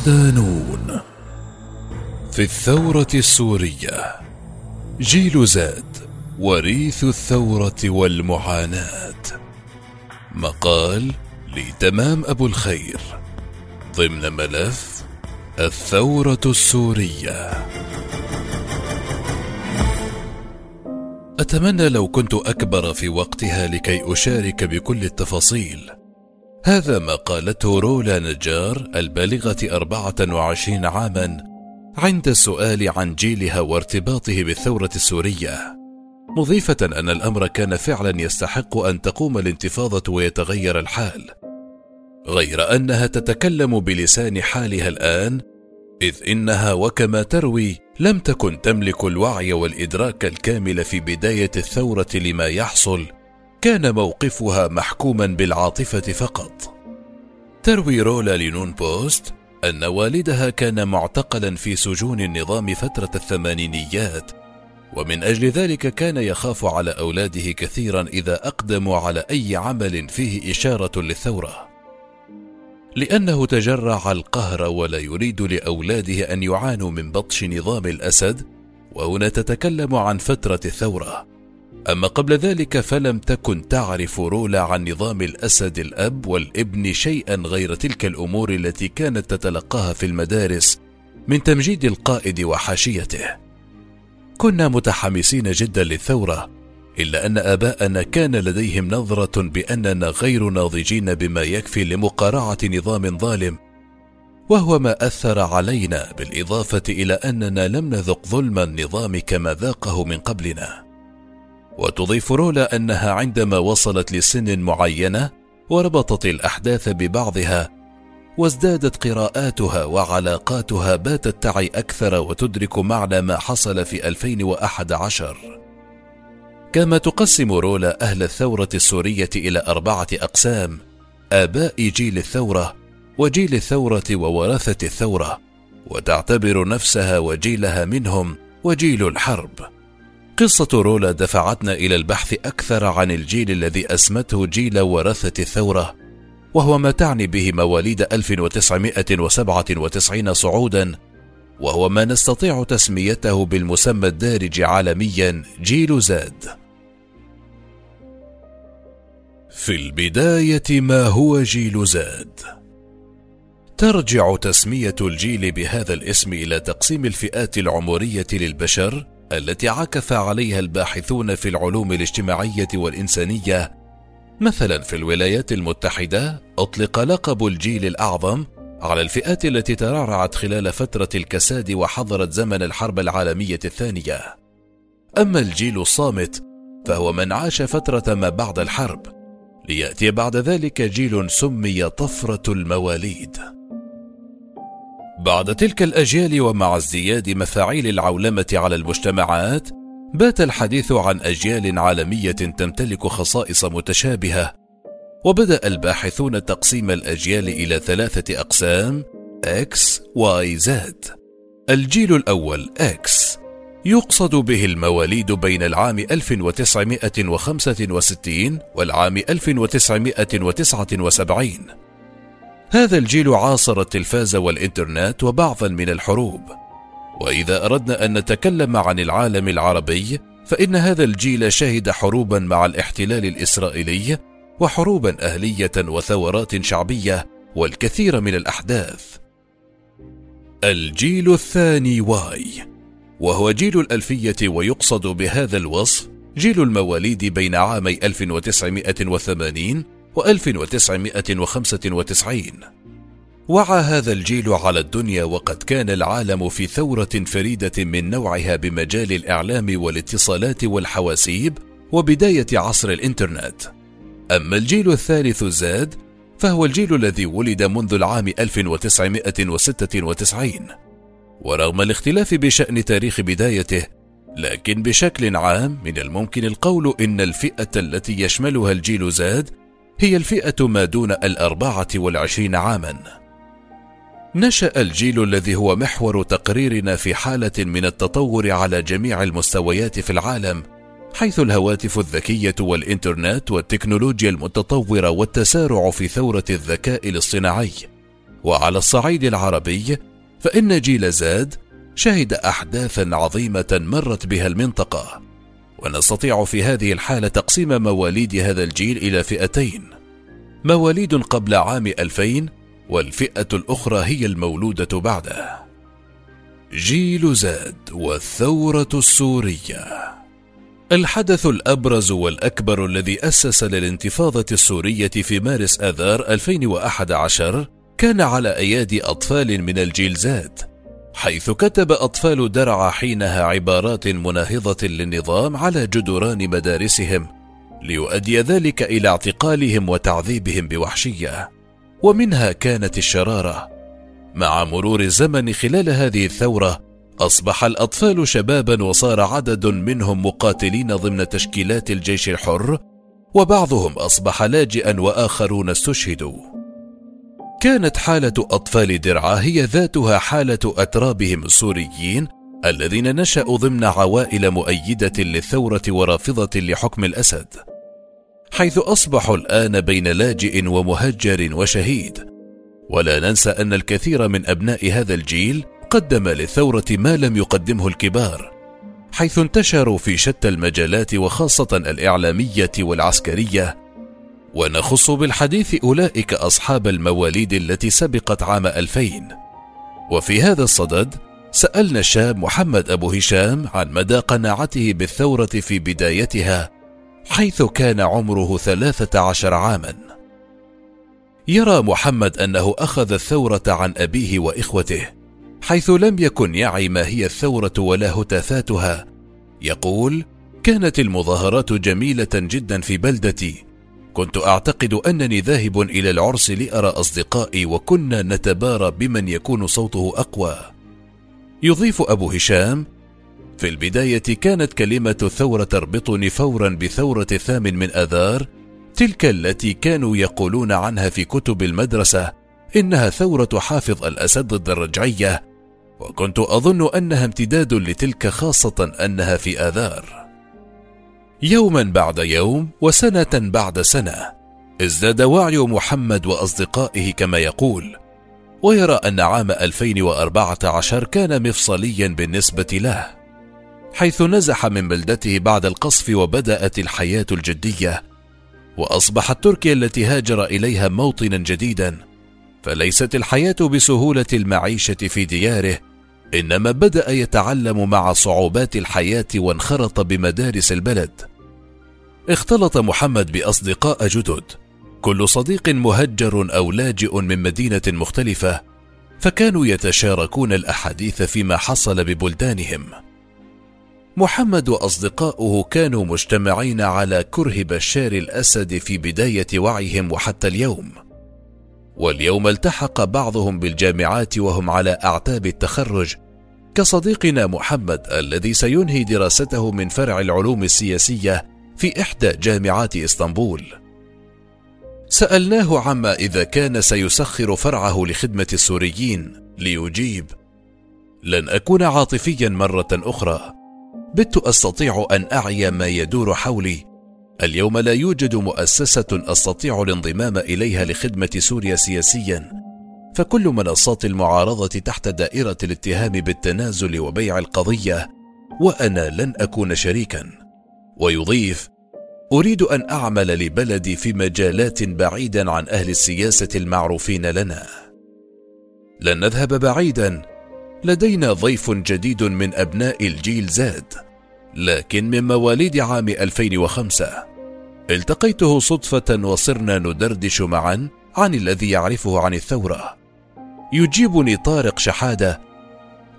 صدانون في الثورة السورية جيل زاد وريث الثورة والمعاناة. مقال لتمام أبو الخير ضمن ملف الثورة السورية. أتمنى لو كنت أكبر في وقتها لكي أشارك بكل التفاصيل. هذا ما قالته رولا نجار البالغة 24 عاما عند السؤال عن جيلها وارتباطه بالثورة السورية. مضيفة أن الأمر كان فعلا يستحق أن تقوم الانتفاضة ويتغير الحال. غير أنها تتكلم بلسان حالها الآن إذ إنها وكما تروي لم تكن تملك الوعي والإدراك الكامل في بداية الثورة لما يحصل كان موقفها محكوما بالعاطفة فقط. تروي رولا لنون بوست أن والدها كان معتقلا في سجون النظام فترة الثمانينيات ومن أجل ذلك كان يخاف على أولاده كثيرا إذا أقدموا على أي عمل فيه إشارة للثورة. لأنه تجرع القهر ولا يريد لأولاده أن يعانوا من بطش نظام الأسد وهنا تتكلم عن فترة الثورة. أما قبل ذلك فلم تكن تعرف رولا عن نظام الأسد الأب والابن شيئا غير تلك الأمور التي كانت تتلقاها في المدارس من تمجيد القائد وحاشيته. كنا متحمسين جدا للثورة، إلا أن آباءنا كان لديهم نظرة بأننا غير ناضجين بما يكفي لمقارعة نظام ظالم، وهو ما أثر علينا بالإضافة إلى أننا لم نذق ظلم النظام كما ذاقه من قبلنا. وتضيف رولا أنها عندما وصلت لسن معينة وربطت الأحداث ببعضها وازدادت قراءاتها وعلاقاتها باتت تعي أكثر وتدرك معنى ما حصل في 2011 كما تقسم رولا أهل الثورة السورية إلى أربعة أقسام آباء جيل الثورة وجيل الثورة وورثه الثورة وتعتبر نفسها وجيلها منهم وجيل الحرب. قصة رولا دفعتنا إلى البحث أكثر عن الجيل الذي أسمته جيل ورثة الثورة وهو ما تعني به مواليد 1997 صعودا وهو ما نستطيع تسميته بالمسمى الدارج عالميا جيل زاد في البداية ما هو جيل زاد؟ ترجع تسمية الجيل بهذا الاسم إلى تقسيم الفئات العمرية للبشر التي عكف عليها الباحثون في العلوم الاجتماعية والإنسانية مثلا في الولايات المتحدة أطلق لقب الجيل الأعظم على الفئات التي ترعرعت خلال فترة الكساد وحضرت زمن الحرب العالمية الثانية. أما الجيل الصامت فهو من عاش فترة ما بعد الحرب ليأتي بعد ذلك جيل سمي طفرة المواليد. بعد تلك الأجيال ومع ازدياد مفاعيل العولمة على المجتمعات بات الحديث عن أجيال عالمية تمتلك خصائص متشابهة. وبدأ الباحثون تقسيم الأجيال إلى ثلاثة أقسام X Y Z الجيل الأول إكس يقصد به المواليد بين العام 1965 والعام 1979 هذا الجيل عاصر التلفاز والإنترنت وبعضا من الحروب. وإذا أردنا أن نتكلم عن العالم العربي فإن هذا الجيل شهد حروبا مع الاحتلال الإسرائيلي وحروبا أهلية وثورات شعبية والكثير من الأحداث. الجيل الثاني واي. وهو جيل الألفية ويقصد بهذا الوصف جيل المواليد بين عامي 1980 و1995 وعى هذا الجيل على الدنيا وقد كان العالم في ثورة فريدة من نوعها بمجال الإعلام والاتصالات والحواسيب وبداية عصر الإنترنت. أما الجيل الثالث زاد فهو الجيل الذي ولد منذ العام 1996 ورغم الاختلاف بشأن تاريخ بدايته لكن بشكل عام من الممكن القول إن الفئة التي يشملها الجيل زاد هي الفئة ما دون الأربعة والعشرين عاما. نشأ الجيل الذي هو محور تقريرنا في حالة من التطور على جميع المستويات في العالم حيث الهواتف الذكية والإنترنت والتكنولوجيا المتطورة والتسارع في ثورة الذكاء الاصطناعي. وعلى الصعيد العربي فإن جيل زاد شهد أحداثا عظيمة مرت بها المنطقة. ونستطيع في هذه الحالة تقسيم مواليد هذا الجيل إلى فئتين. مواليد قبل عام 2000 والفئة الأخرى هي المولودة بعده. جيل زاد والثورة السورية. الحدث الأبرز والأكبر الذي أسس للانتفاضة السورية في مارس آذار 2011 كان على أيادي أطفال من الجيل زاد حيث كتب أطفال درعا حينها عبارات مناهضة للنظام على جدران مدارسهم ليؤدي ذلك إلى اعتقالهم وتعذيبهم بوحشية. ومنها كانت الشرارة. مع مرور الزمن خلال هذه الثورة أصبح الأطفال شبابا وصار عدد منهم مقاتلين ضمن تشكيلات الجيش الحر وبعضهم أصبح لاجئا وآخرون استشهدوا. كانت حالة أطفال درعا هي ذاتها حالة أترابهم السوريين الذين نشأوا ضمن عوائل مؤيدة للثورة ورافضة لحكم الأسد. حيث أصبحوا الآن بين لاجئ ومهجر وشهيد. ولا ننسى أن الكثير من أبناء هذا الجيل قدم للثورة ما لم يقدمه الكبار حيث انتشروا في شتى المجالات وخاصة الإعلامية والعسكرية ونخص بالحديث أولئك أصحاب المواليد التي سبقت عام 2000 وفي هذا الصدد سألنا الشاب محمد أبو هشام عن مدى قناعته بالثورة في بدايتها حيث كان عمره ثلاثة عشر عاما. يرى محمد أنه أخذ الثورة عن أبيه وإخوته حيث لم يكن يعي ما هي الثورة ولا هتافاتها. يقول كانت المظاهرات جميلة جدا في بلدتي كنت أعتقد أنني ذاهب إلى العرس لأرى أصدقائي وكنا نتبارى بمن يكون صوته أقوى يضيف أبو هشام في البداية كانت كلمة الثورة تربطني فورا بثورة الثامن من آذار تلك التي كانوا يقولون عنها في كتب المدرسة إنها ثورة حافظ الأسد ضد الرجعية وكنت أظن أنها امتداد لتلك خاصة أنها في آذار. يوما بعد يوم وسنة بعد سنة. ازداد وعي محمد وأصدقائه كما يقول، ويرى أن عام 2014 كان مفصليا بالنسبة له، حيث نزح من بلدته بعد القصف وبدأت الحياة الجدية، وأصبحت تركيا التي هاجر إليها موطنا جديدا، فليست الحياة بسهولة المعيشة في دياره إنما بدأ يتعلم مع صعوبات الحياة وانخرط بمدارس البلد. اختلط محمد بأصدقاء جدد. كل صديق مهجر أو لاجئ من مدينة مختلفة فكانوا يتشاركون الأحاديث فيما حصل ببلدانهم. محمد وأصدقاؤه كانوا مجتمعين على كره بشار الأسد في بداية وعيهم وحتى اليوم. واليوم التحق بعضهم بالجامعات وهم على أعتاب التخرج كصديقنا محمد الذي سينهي دراسته من فرع العلوم السياسية في إحدى جامعات إسطنبول. سألناه عما إذا كان سيسخر فرعه لخدمة السوريين ليجيب. لن أكون عاطفيا مرة أخرى. بت أستطيع أن أعي ما يدور حولي. اليوم لا يوجد مؤسسة أستطيع الانضمام إليها لخدمة سوريا سياسيا. فكل منصات المعارضة تحت دائرة الاتهام بالتنازل وبيع القضية وأنا لن أكون شريكا. ويضيف أريد أن أعمل لبلدي في مجالات بعيدا عن أهل السياسة المعروفين لنا. لن نذهب بعيدا. لدينا ضيف جديد من أبناء الجيل زاد لكن من مواليد عام 2005 التقيته صدفة وصرنا ندردش معا عن الذي يعرفه عن الثورة. يجيبني طارق شحادة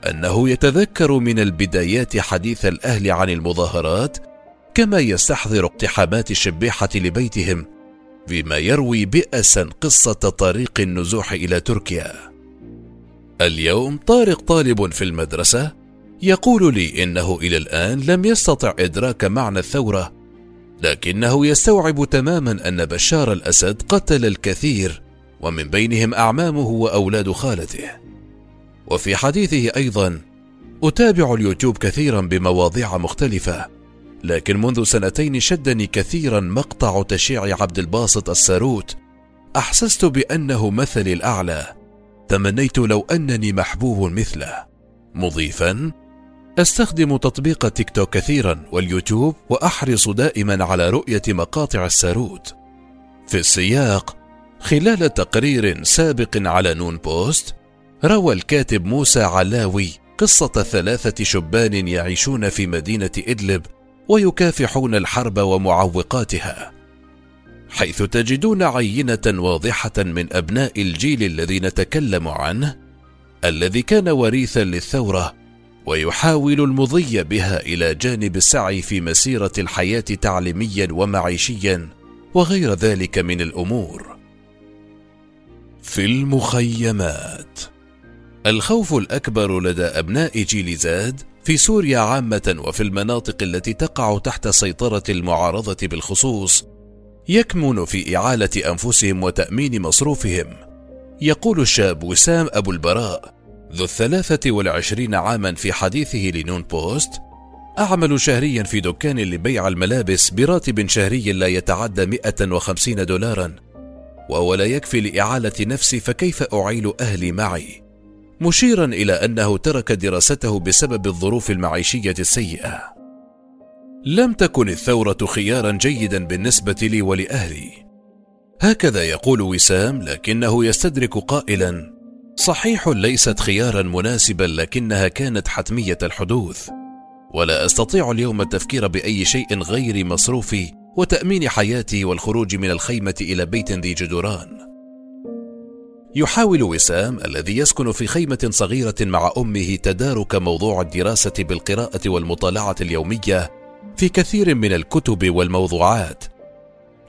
أنه يتذكر من البدايات حديث الأهل عن المظاهرات كما يستحضر اقتحامات الشبيحة لبيتهم بما يروي بئسا قصة طريق النزوح إلى تركيا. اليوم طارق طالب في المدرسة يقول لي إنه إلى الآن لم يستطع إدراك معنى الثورة لكنه يستوعب تماما أن بشار الأسد قتل الكثير ومن بينهم أعمامه وأولاد خالته. وفي حديثه أيضا أتابع اليوتيوب كثيرا بمواضيع مختلفة لكن منذ سنتين شدني كثيرا مقطع تشيع عبد الباسط الساروت. أحسست بأنه مثلي الأعلى. تمنيت لو أنني محبوب مثله. مضيفا أستخدم تطبيق تيك توك كثيرا واليوتيوب وأحرص دائما على رؤية مقاطع السارود في السياق خلال تقرير سابق على نون بوست روى الكاتب موسى علاوي قصة ثلاثة شبان يعيشون في مدينة إدلب ويكافحون الحرب ومعوقاتها. حيث تجدون عينة واضحة من أبناء الجيل الذي نتكلم عنه الذي كان وريثا للثورة ويحاول المضي بها إلى جانب السعي في مسيرة الحياة تعليميا ومعيشيا وغير ذلك من الأمور. في المخيمات. الخوف الأكبر لدى أبناء جيل زاد في سوريا عامة وفي المناطق التي تقع تحت سيطرة المعارضة بالخصوص يكمن في إعالة أنفسهم وتأمين مصروفهم. يقول الشاب وسام أبو البراء ذو الثلاثة والعشرين عاما في حديثه لنون بوست أعمل شهريا في دكان لبيع الملابس براتب شهري لا يتعدى 150 دولارا. وهو لا يكفي لإعالة نفسي فكيف أعيل أهلي معي؟ مشيرا إلى أنه ترك دراسته بسبب الظروف المعيشية السيئة. لم تكن الثورة خيارا جيدا بالنسبة لي ولأهلي. هكذا يقول وسام لكنه يستدرك قائلا صحيح ليست خيارا مناسبا لكنها كانت حتمية الحدوث ولا أستطيع اليوم التفكير بأي شيء غير مصروفي وتأمين حياتي والخروج من الخيمة إلى بيت ذي جدران. يحاول وسام الذي يسكن في خيمة صغيرة مع أمه تدارك موضوع الدراسة بالقراءة والمطالعة اليومية في كثير من الكتب والموضوعات.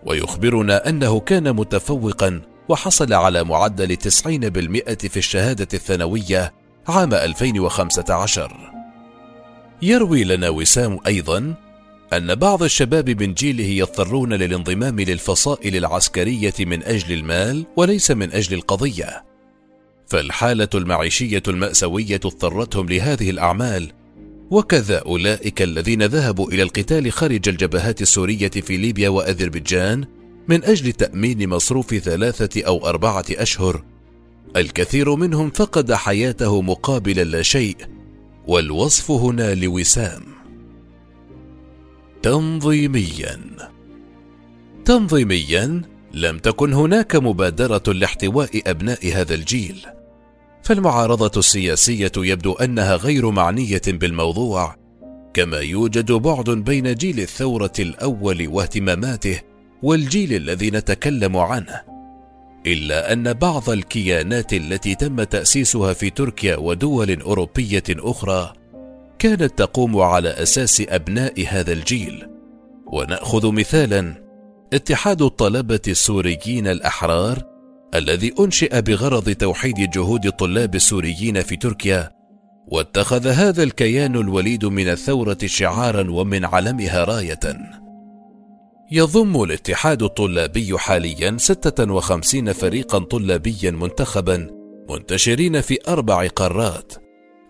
ويخبرنا أنه كان متفوقا وحصل على معدل 90% في الشهادة الثانوية عام 2015 يروي لنا وسام أيضا أن بعض الشباب من جيله يضطرون للانضمام للفصائل العسكرية من أجل المال وليس من أجل القضية. فالحالة المعيشية المأساوية اضطرتهم لهذه الأعمال وكذا أولئك الذين ذهبوا إلى القتال خارج الجبهات السورية في ليبيا وأذربيجان من أجل تأمين مصروف ثلاثة أو أربعة أشهر. الكثير منهم فقد حياته مقابل لا شيء والوصف هنا لوسام. تنظيميا. تنظيميا لم تكن هناك مبادرة لاحتواء أبناء هذا الجيل. فالمعارضة السياسية يبدو أنها غير معنية بالموضوع كما يوجد بعد بين جيل الثورة الأول واهتماماته والجيل الذي نتكلم عنه. إلا أن بعض الكيانات التي تم تأسيسها في تركيا ودول أوروبية أخرى كانت تقوم على أساس أبناء هذا الجيل. ونأخذ مثالا اتحاد الطلبة السوريين الأحرار الذي أنشئ بغرض توحيد جهود الطلاب السوريين في تركيا واتخذ هذا الكيان الوليد من الثورة شعارا ومن علمها راية. يضم الاتحاد الطلابي حاليا 56 فريقا طلابيا منتخبا منتشرين في أربع قارات.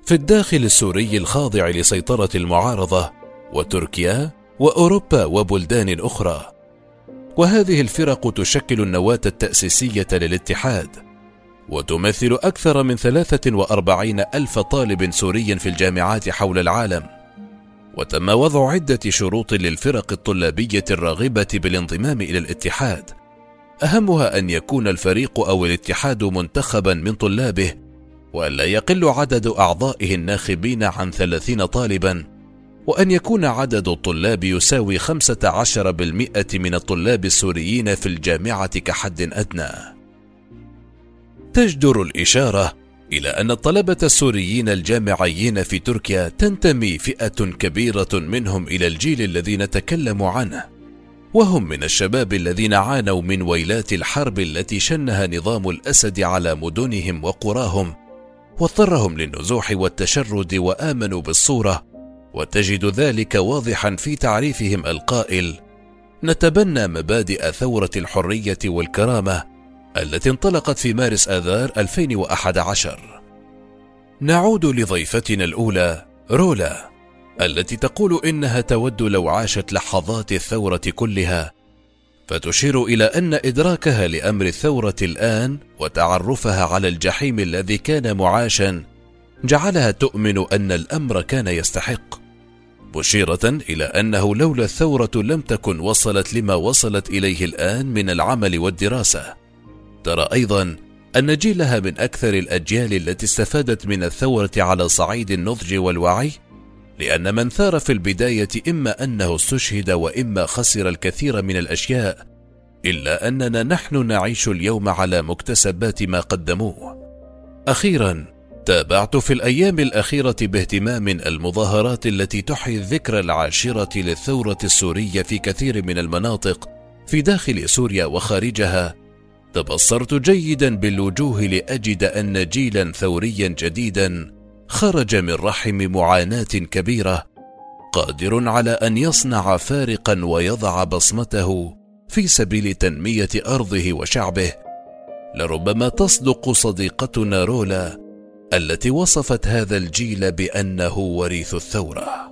في الداخل السوري الخاضع لسيطرة المعارضة وتركيا وأوروبا وبلدان أخرى. وهذه الفرق تشكل النواة التأسيسية للاتحاد وتمثل أكثر من 43 ألف طالب سوري في الجامعات حول العالم. وتم وضع عدة شروط للفرق الطلابية الراغبة بالانضمام إلى الاتحاد. أهمها أن يكون الفريق أو الاتحاد منتخبا من طلابه وألا يقل عدد أعضائه الناخبين عن ثلاثين طالبا وأن يكون عدد الطلاب يساوي خمسة عشر بالمئة من الطلاب السوريين في الجامعة كحد أدنى. تجدر الإشارة إلى أن الطلبة السوريين الجامعيين في تركيا تنتمي فئة كبيرة منهم إلى الجيل الذي نتكلم عنه، وهم من الشباب الذين عانوا من ويلات الحرب التي شنها نظام الأسد على مدنهم وقراهم، واضطرهم للنزوح والتشرد وآمنوا بالصورة، وتجد ذلك واضحا في تعريفهم القائل: نتبنى مبادئ ثورة الحرية والكرامة التي انطلقت في مارس آذار 2011 نعود لضيفتنا الأولى رولا التي تقول إنها تود لو عاشت لحظات الثورة كلها فتشير إلى أن إدراكها لأمر الثورة الآن وتعرفها على الجحيم الذي كان معاشا جعلها تؤمن أن الأمر كان يستحق. مشيرة إلى أنه لولا الثورة لم تكن وصلت لما وصلت إليه الآن من العمل والدراسة. ترى أيضا أن جيلها من أكثر الأجيال التي استفادت من الثورة على صعيد النضج والوعي لأن من ثار في البداية إما أنه استشهد وإما خسر الكثير من الأشياء إلا أننا نحن نعيش اليوم على مكتسبات ما قدموه. أخيرا تابعت في الأيام الأخيرة باهتمام المظاهرات التي تحيي الذكرى العاشرة للثورة السورية في كثير من المناطق في داخل سوريا وخارجها. تبصرت جيدا بالوجوه لأجد أن جيلا ثوريا جديدا خرج من رحم معاناة كبيرة قادر على أن يصنع فارقا ويضع بصمته في سبيل تنمية أرضه وشعبه. لربما تصدق صديقتنا رولا التي وصفت هذا الجيل بأنه وريث الثورة.